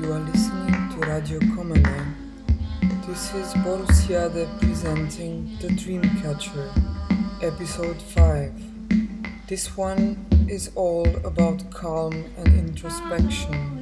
You are listening to Radio Cómeme. This is Borusiade presenting The Dreamcatcher, episode 5. This one is all about calm and introspection.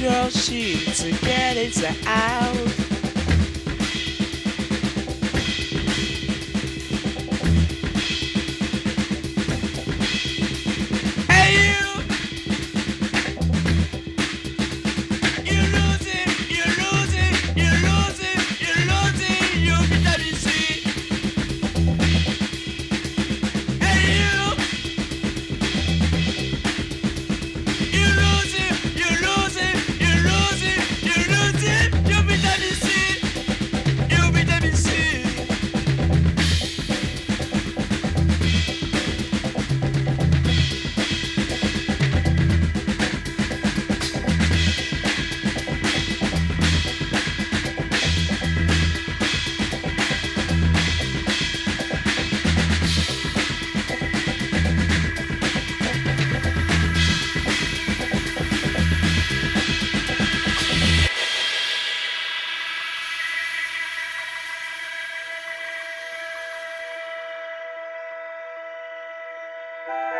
Gonna go, Bye.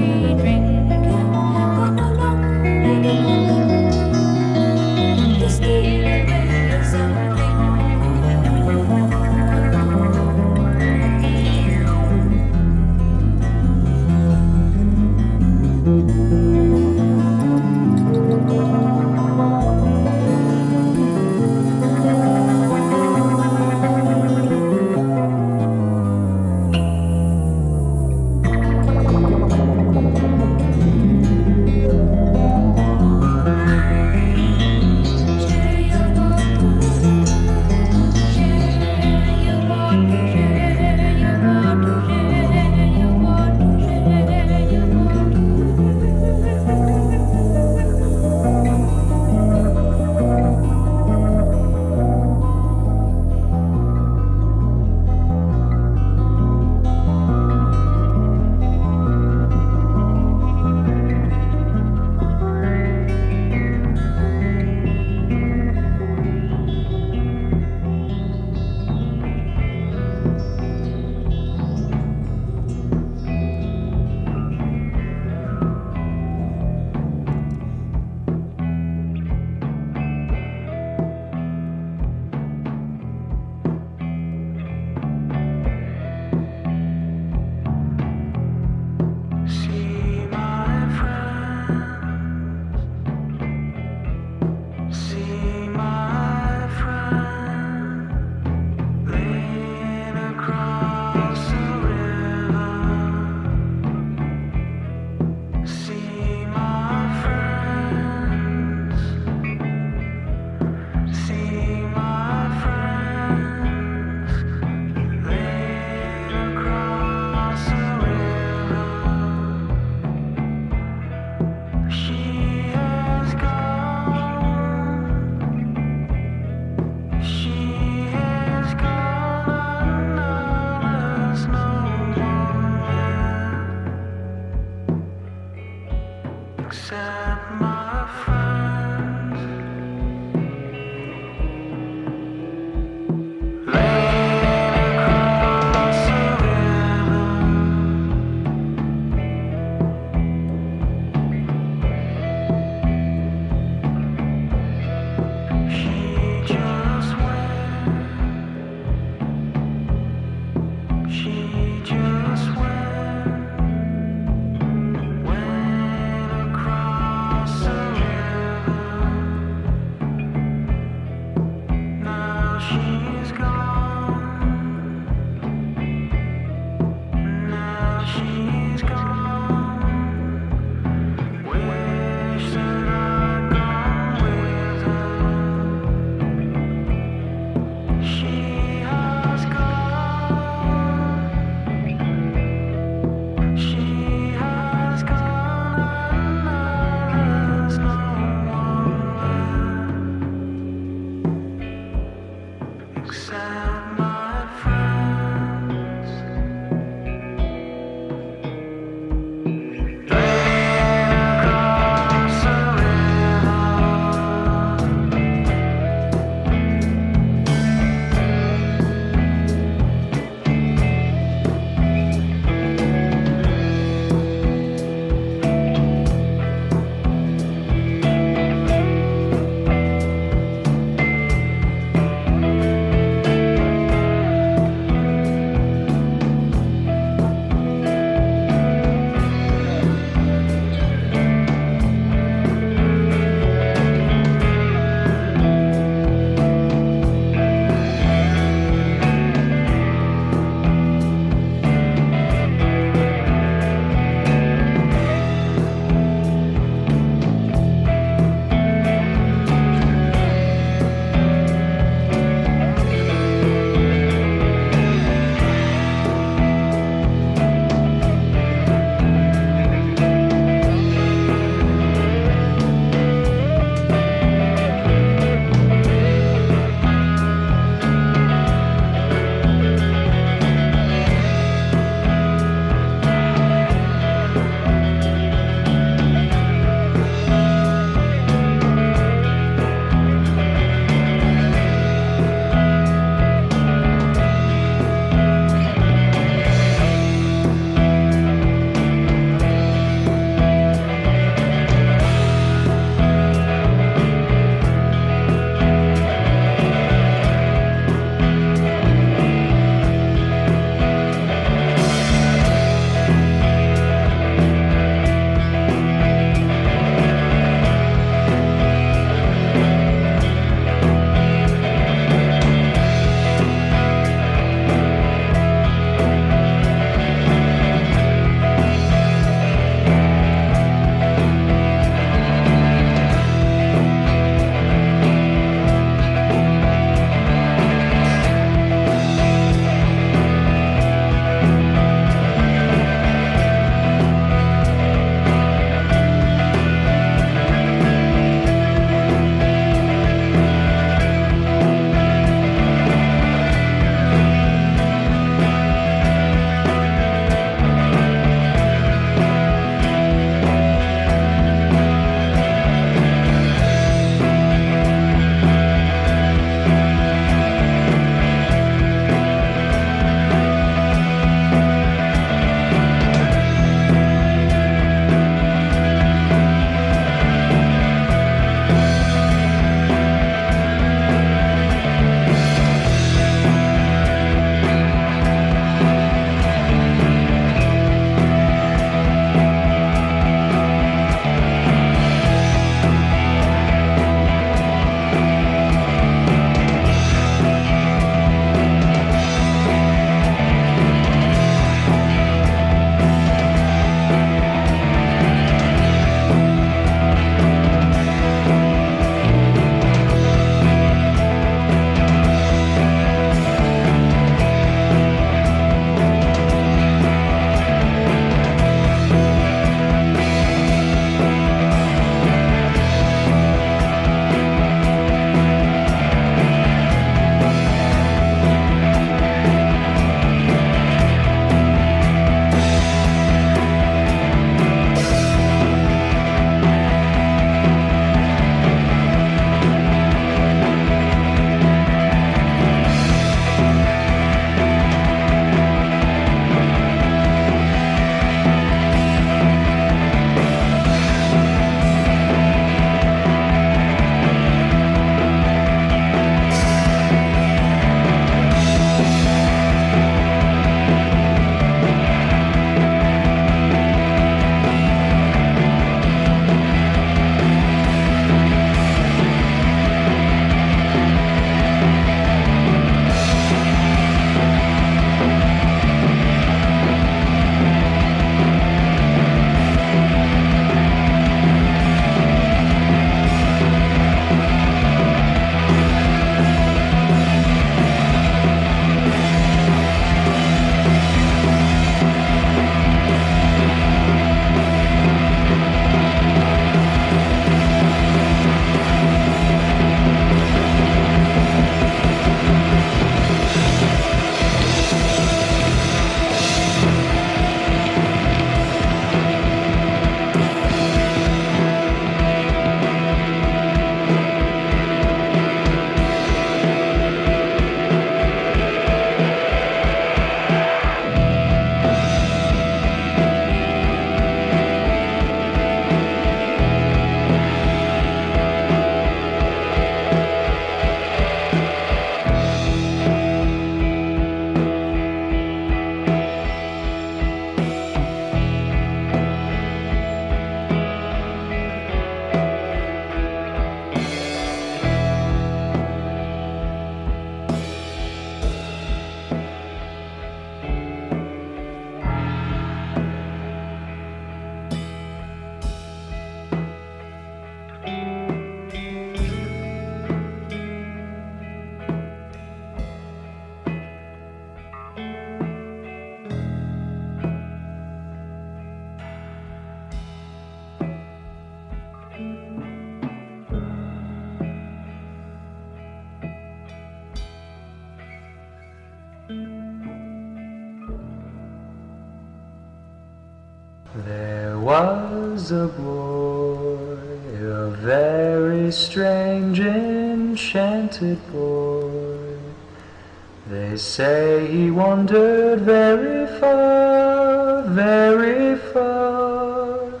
Far,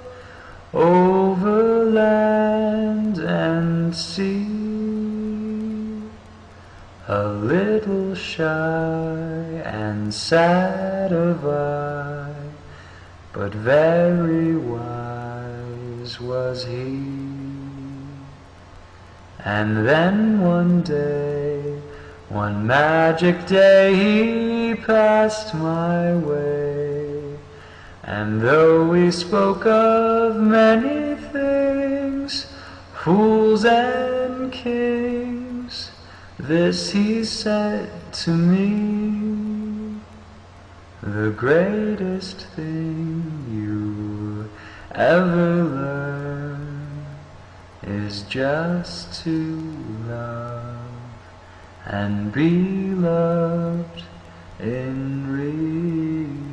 over land and sea. A little shy and sad of eye but very wise was he. And then one day, one magic day, he passed my way. And though we spoke of many things, fools and kings, this he said to me. The greatest thing you ever learn is just to love and be loved in return.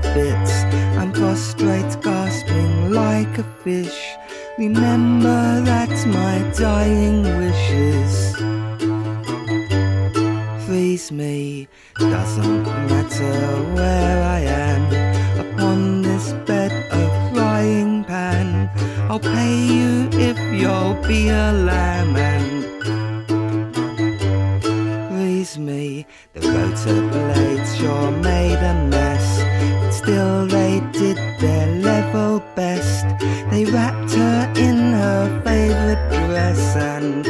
To bits and prostrate, gasping like a fish, remember that my dying wishes freeze me. Doesn't matter where I am upon this bed of frying pan. I'll pay you if you'll be a lamb and freeze me. The rotor blades sure made a still they did their level best. They wrapped her in her favorite dress and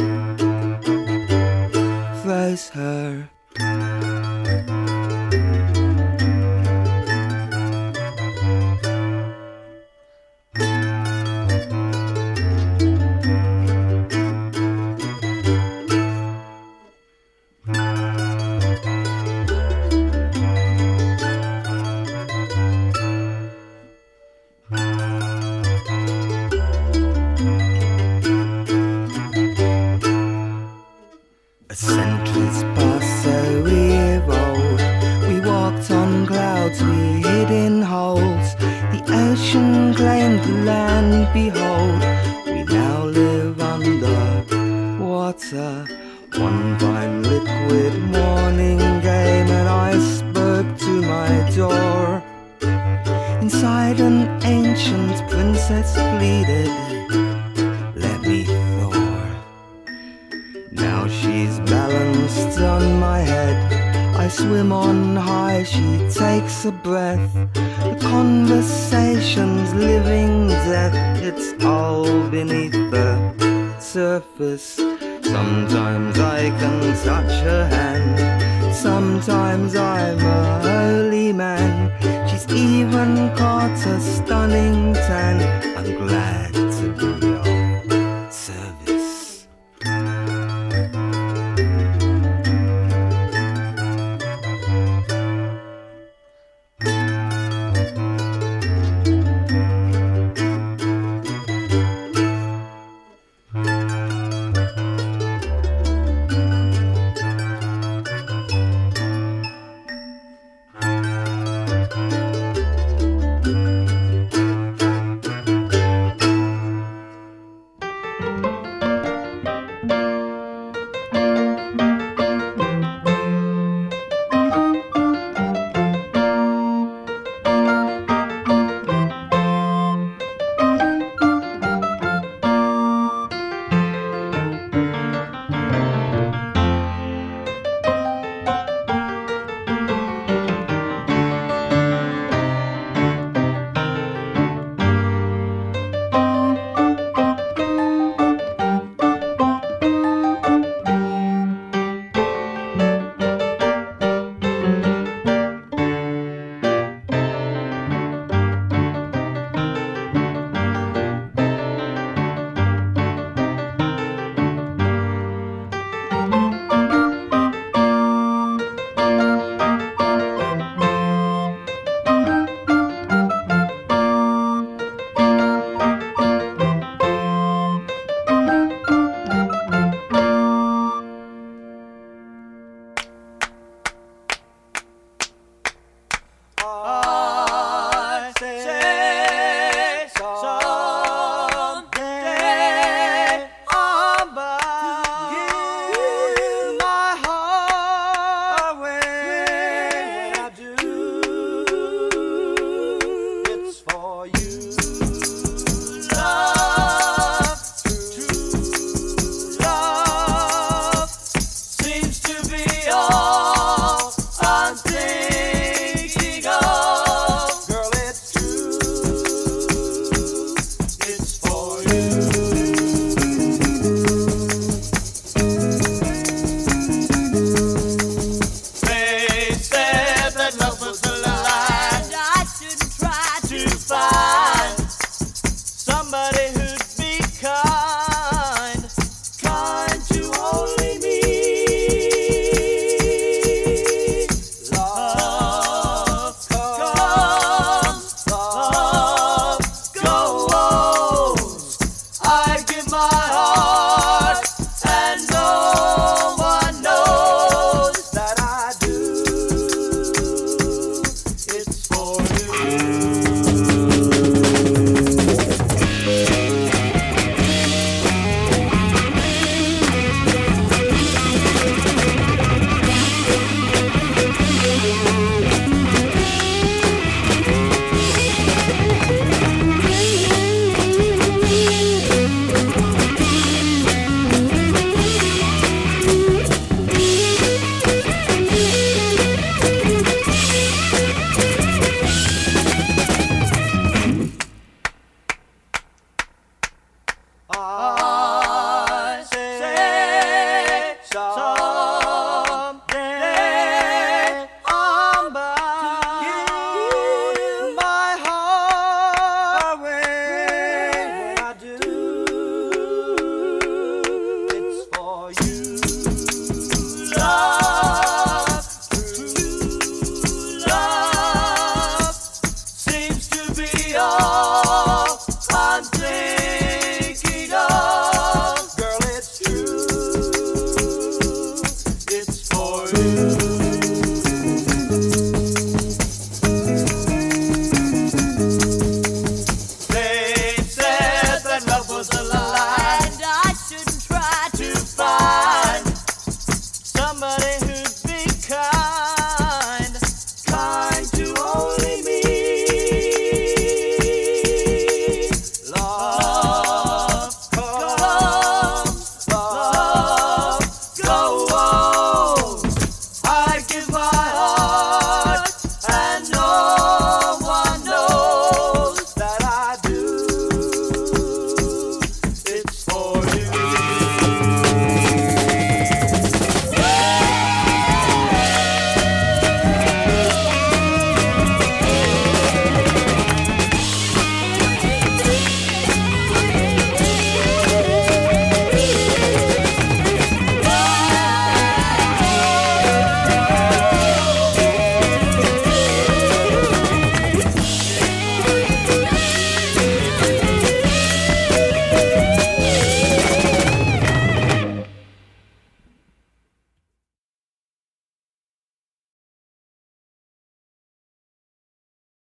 swim on high, she takes a breath. The conversation's living death, it's all beneath the surface. Sometimes I can touch her hand, sometimes I'm a holy man. She's even caught a stunning tan. I'm glad